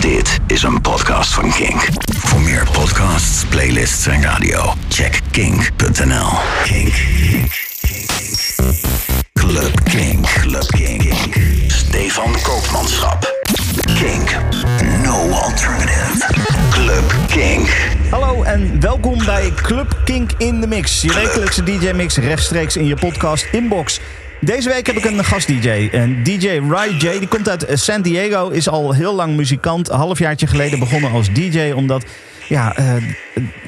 Dit is een podcast van Kink. Voor meer podcasts, playlists en radio, check kink.nl. Kink. Kink. Kink. Club Kink. Club Kink. Stefan Koopmanschap. Kink. No alternative. Club Kink. Hallo en welkom bij Club Kink in de Mix. Je wekelijkse DJ-mix rechtstreeks in je podcast inbox. Deze week heb ik een gast-DJ. Een DJ J. Die komt uit San Diego. Is al heel lang muzikant. Een halfjaartje geleden begonnen als DJ. Omdat ja, uh,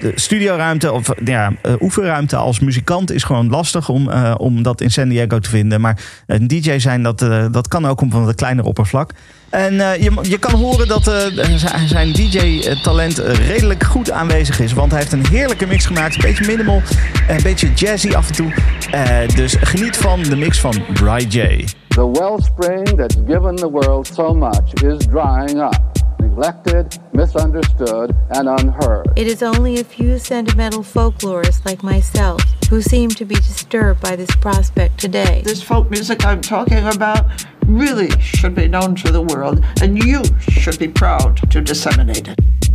de studioruimte of ja, uh, oefenruimte als muzikant is gewoon lastig om, uh, om dat in San Diego te vinden. Maar een DJ zijn, dat, dat kan ook op een wat kleiner oppervlak. En je, je kan horen dat zijn DJ-talent redelijk goed aanwezig is. Want hij heeft een heerlijke mix gemaakt. Een beetje minimal, een beetje jazzy af en toe. dus geniet van de mix van Bry J. The wellspring that's given the world so much is drying up. Neglected, misunderstood, and unheard. It is only a few sentimental folklorists like myself who seem to be disturbed by this prospect today. This folk music I'm talking about really should be known to the world, and you should be proud to disseminate it.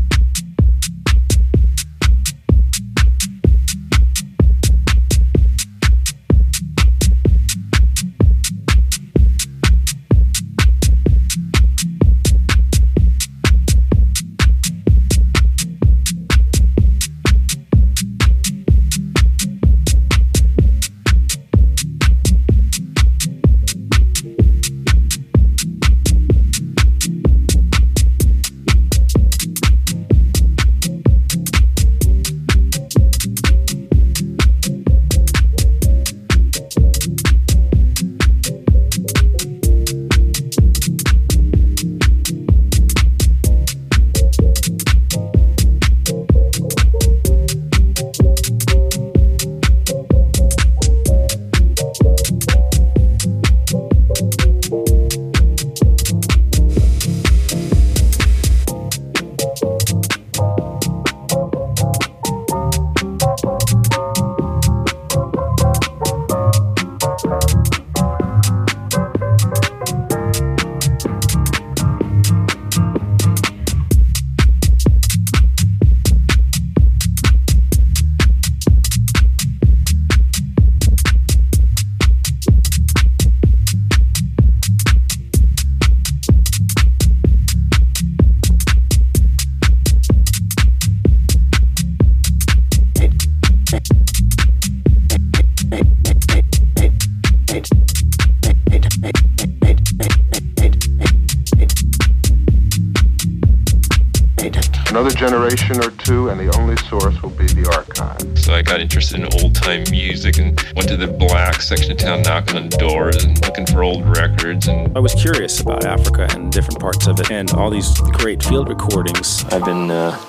Great field recordings. I've been uh,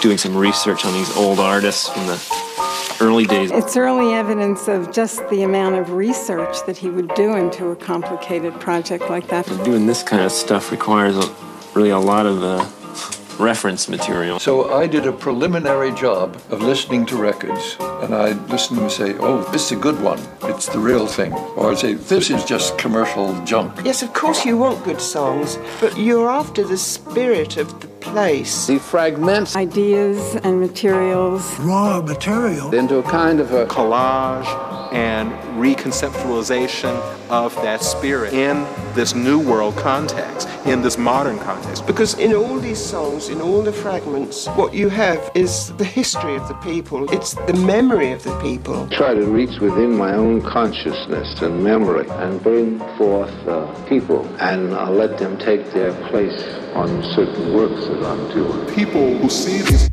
doing some research on these old artists from the early days. It's early evidence of just the amount of research that he would do into a complicated project like that. Doing this kind of stuff requires a, really a lot of uh, reference material. So I did a preliminary job of listening to records, and I listened and say, "Oh, this is a good one. It's the real thing," or I'd say, "This is just commercial junk." Yes, of course you want good songs, but you're after the spirit of the place. He fragments ideas and materials, raw material, into a kind of a collage and reconceptualization of that spirit in this new world context, in this modern context. Because in all these songs, in all the fragments, what you have is the history of the people, it's the memory of the people. Try to reach within my own consciousness and memory and bring forth uh, people and I'll let them take their place on certain works that I'm doing. People who see these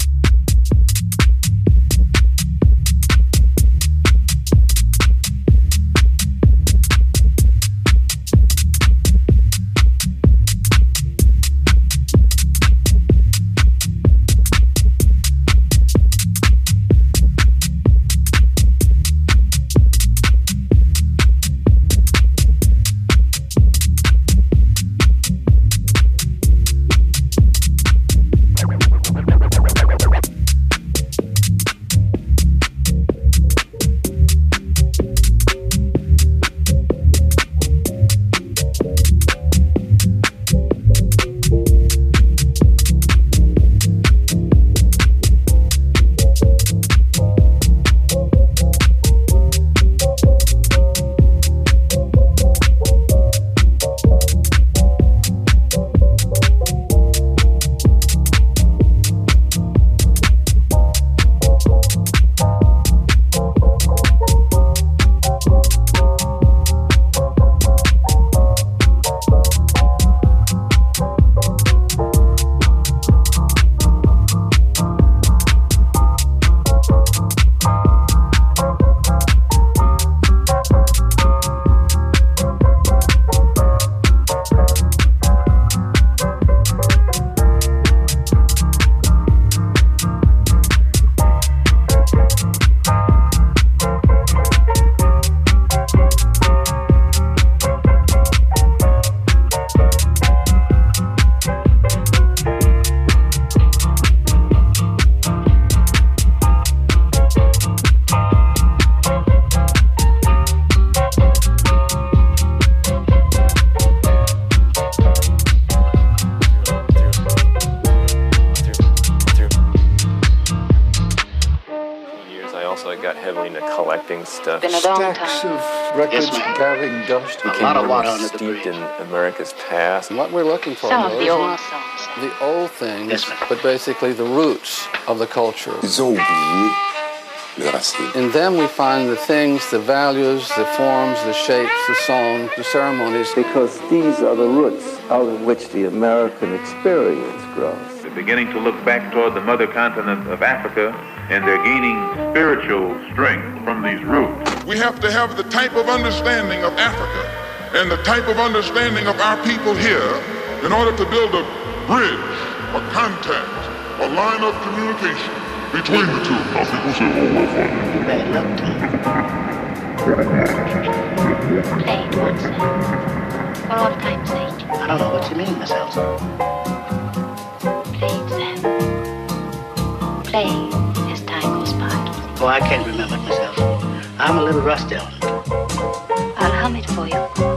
dust. Became lot of water under the steeped in America's past. What we're looking for Some of the is old not songs. the old things, yes, but basically the roots of the culture. Ils ont oublié le racine. In them we find the things, the values, the forms, the shapes, the songs, the ceremonies. Because these are the roots out of which the American experience grows. They're beginning to look back toward the mother continent of Africa, and they're gaining spiritual strength from these roots. We have to have the type of understanding of Africa and the type of understanding of our people here in order to build a bridge, a contact, a line of communication between the two. Now people say, oh, well, fine. Bad luck to Play it once. For all time's sake. I don't know what you mean, Miss Ilsa. Play it, Sam. Play as time goes by. Oh, I can't remember it myself. I'm a little rusty on it. I'll hum it for you.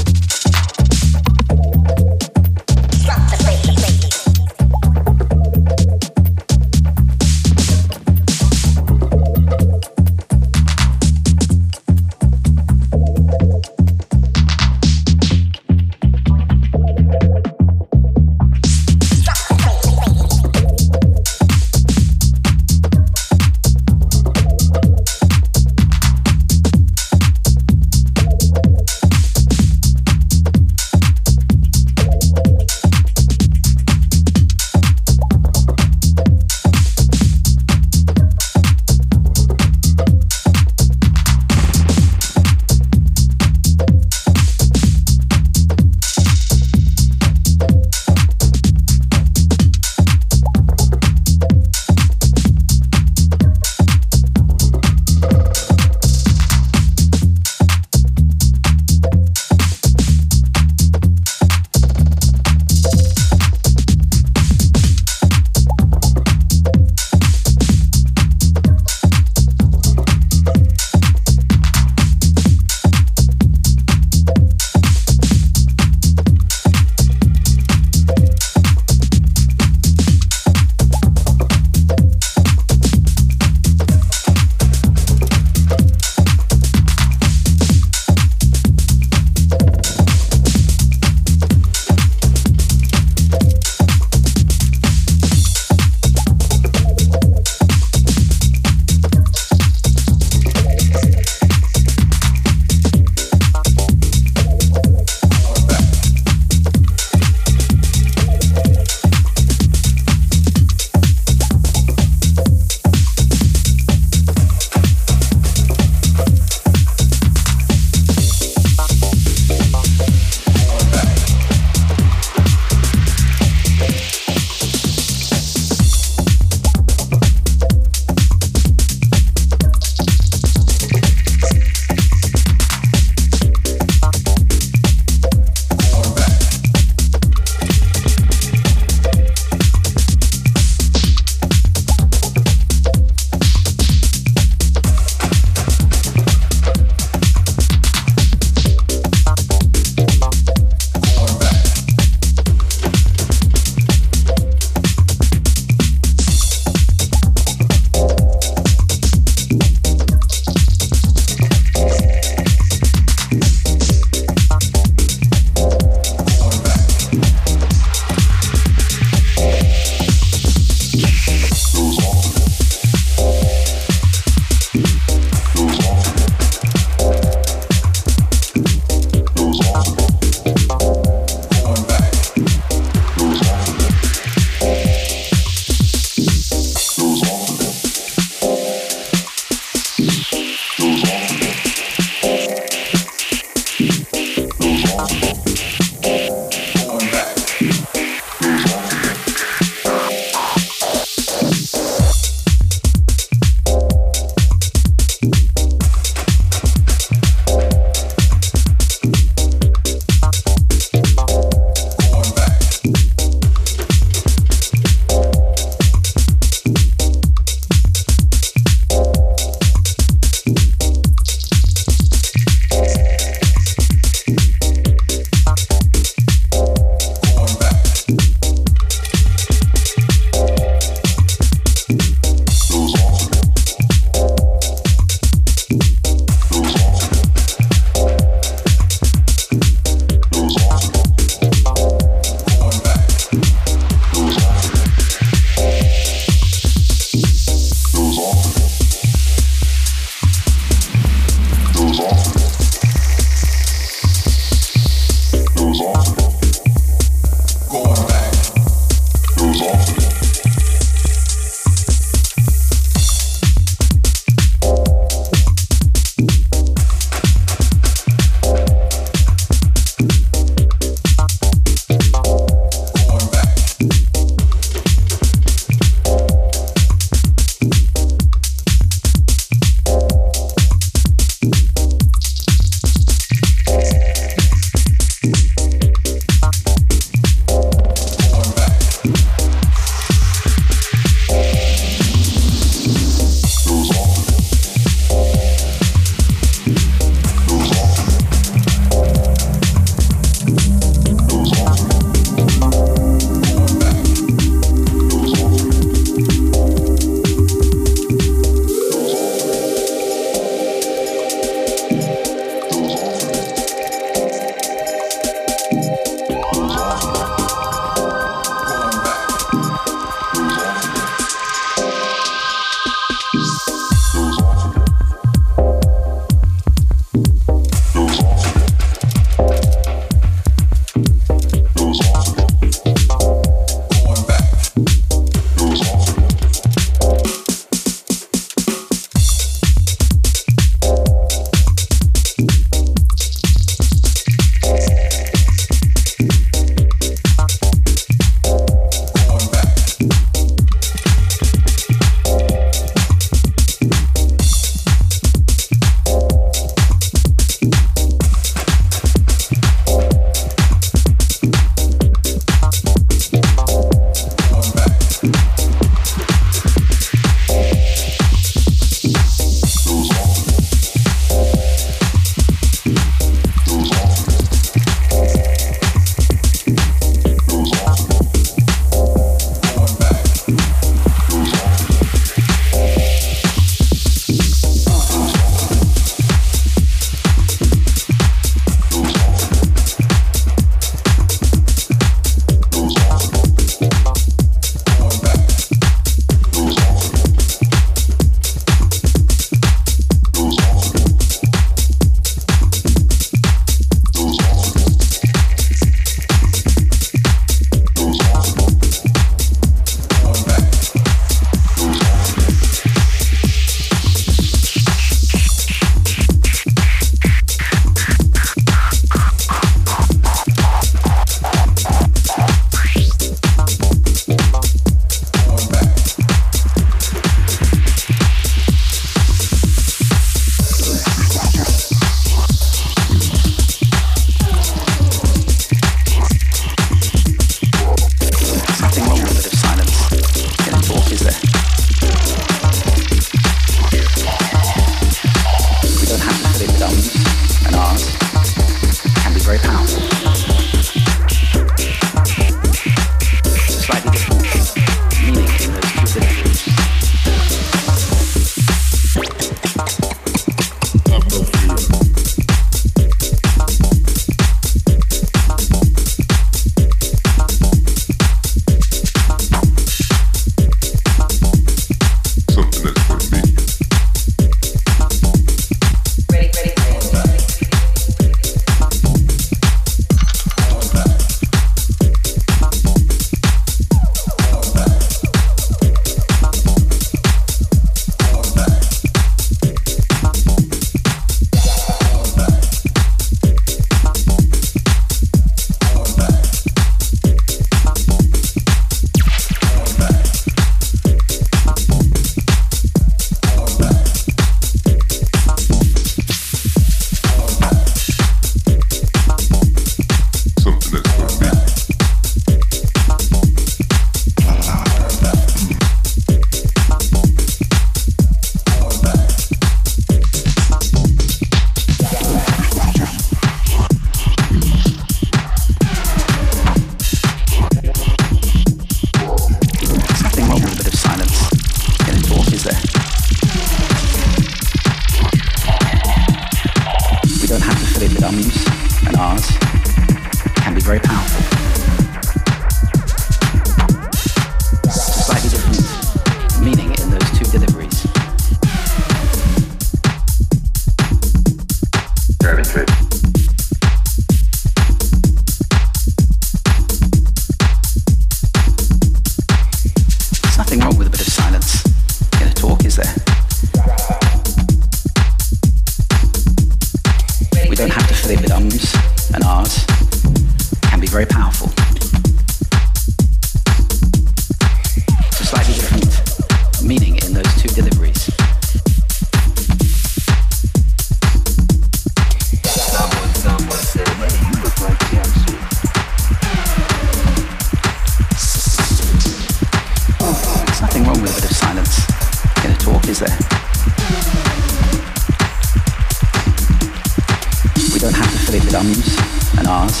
with and ours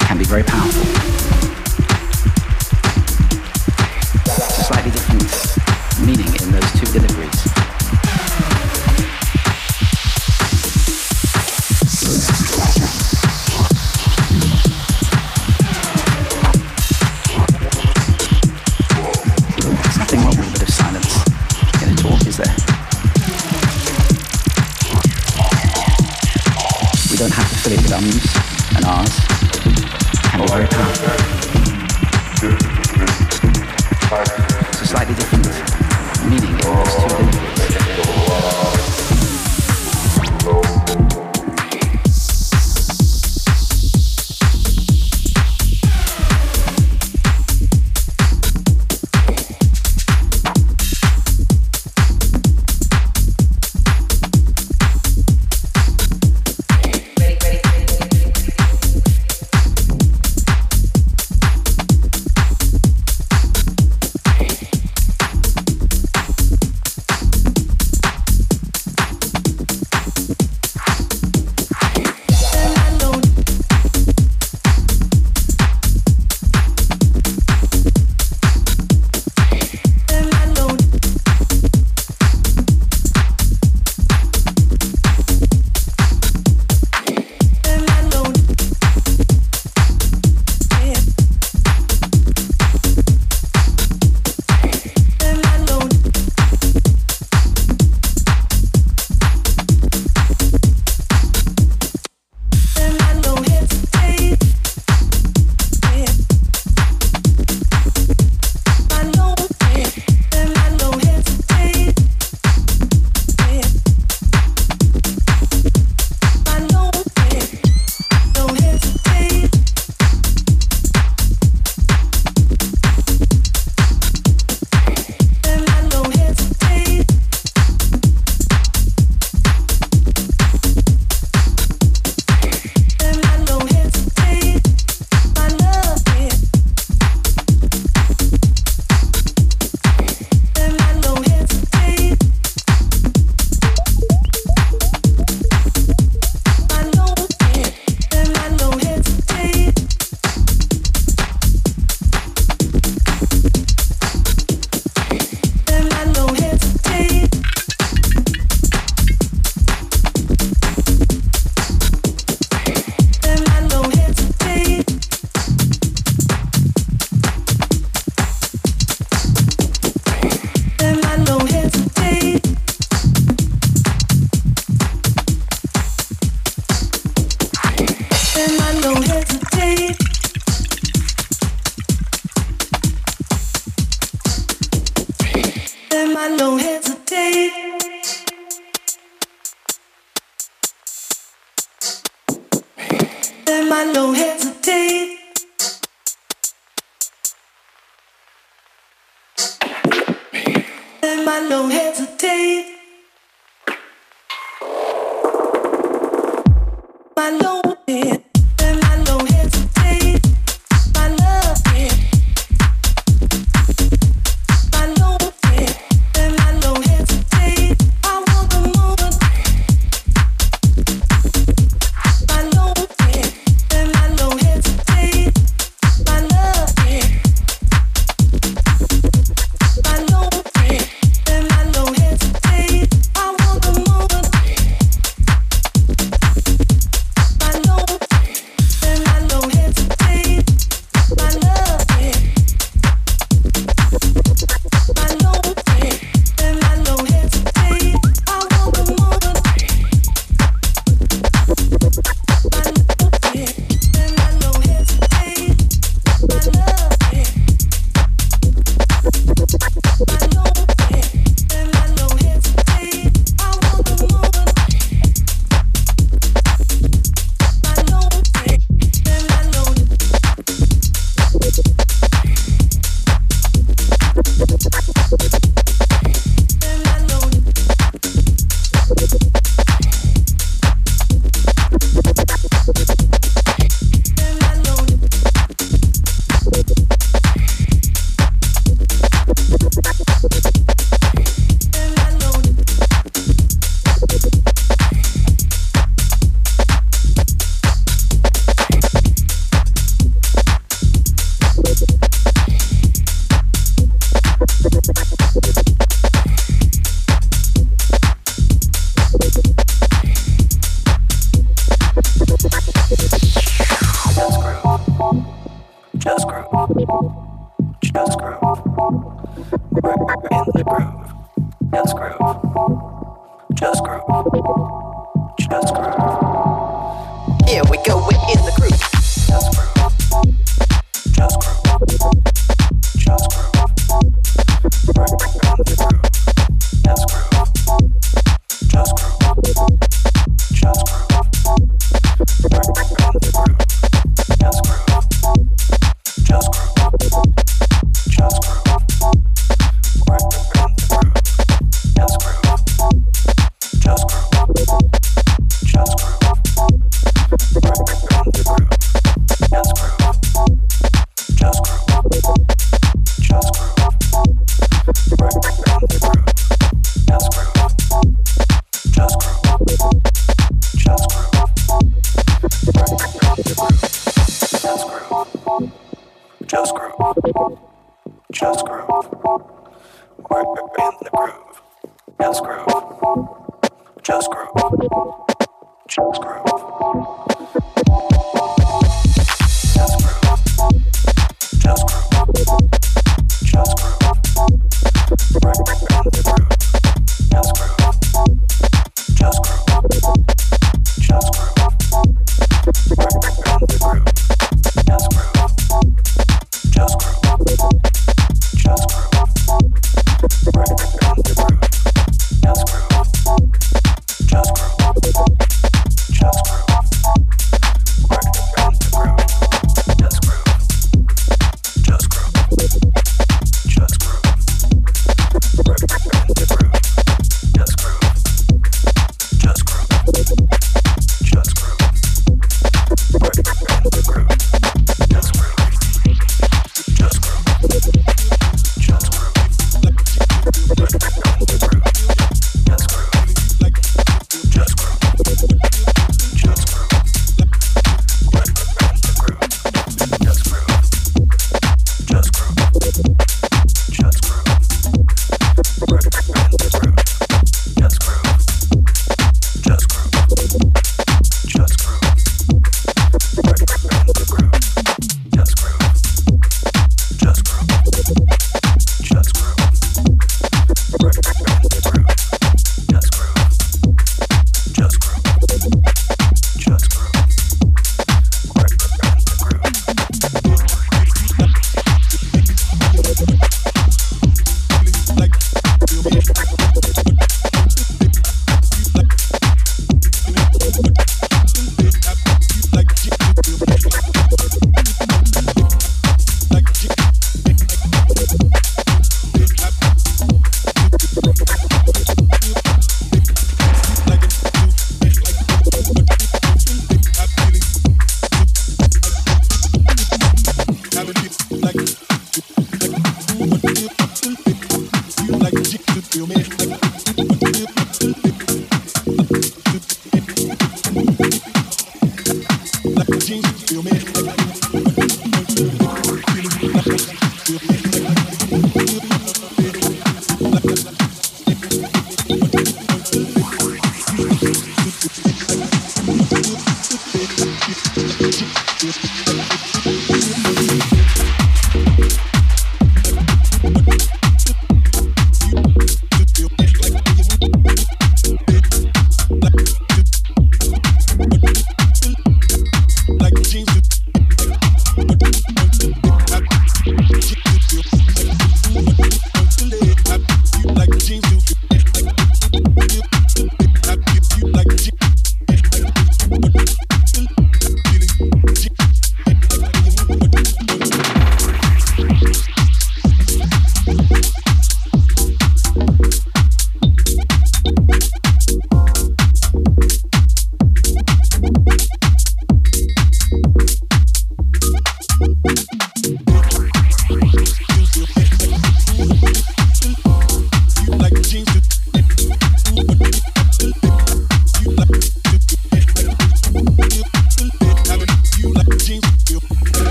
can be very powerful. It's a slightly different meaning in those two deliveries. drums and ours, and we're very.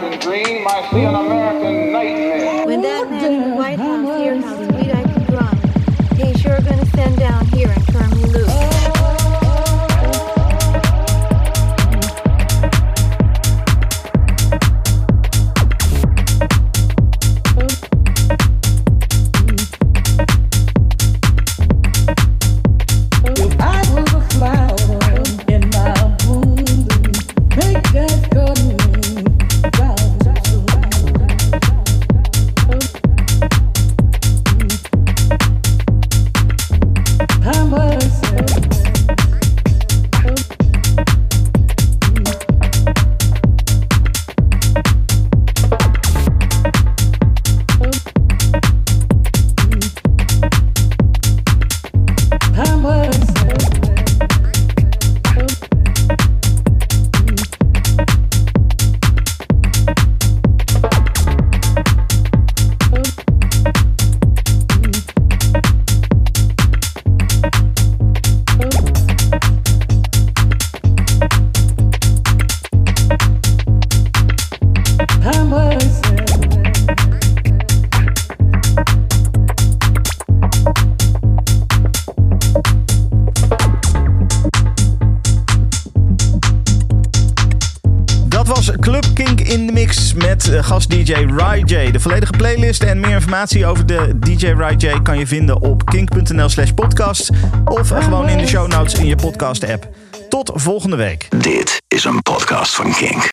See any American dream. I De volledige playlist en meer informatie over de DJ Rai J kan je vinden op kink.nl slash podcast of gewoon in de show notes in je podcast app. Tot volgende week. Dit is een podcast van Kink.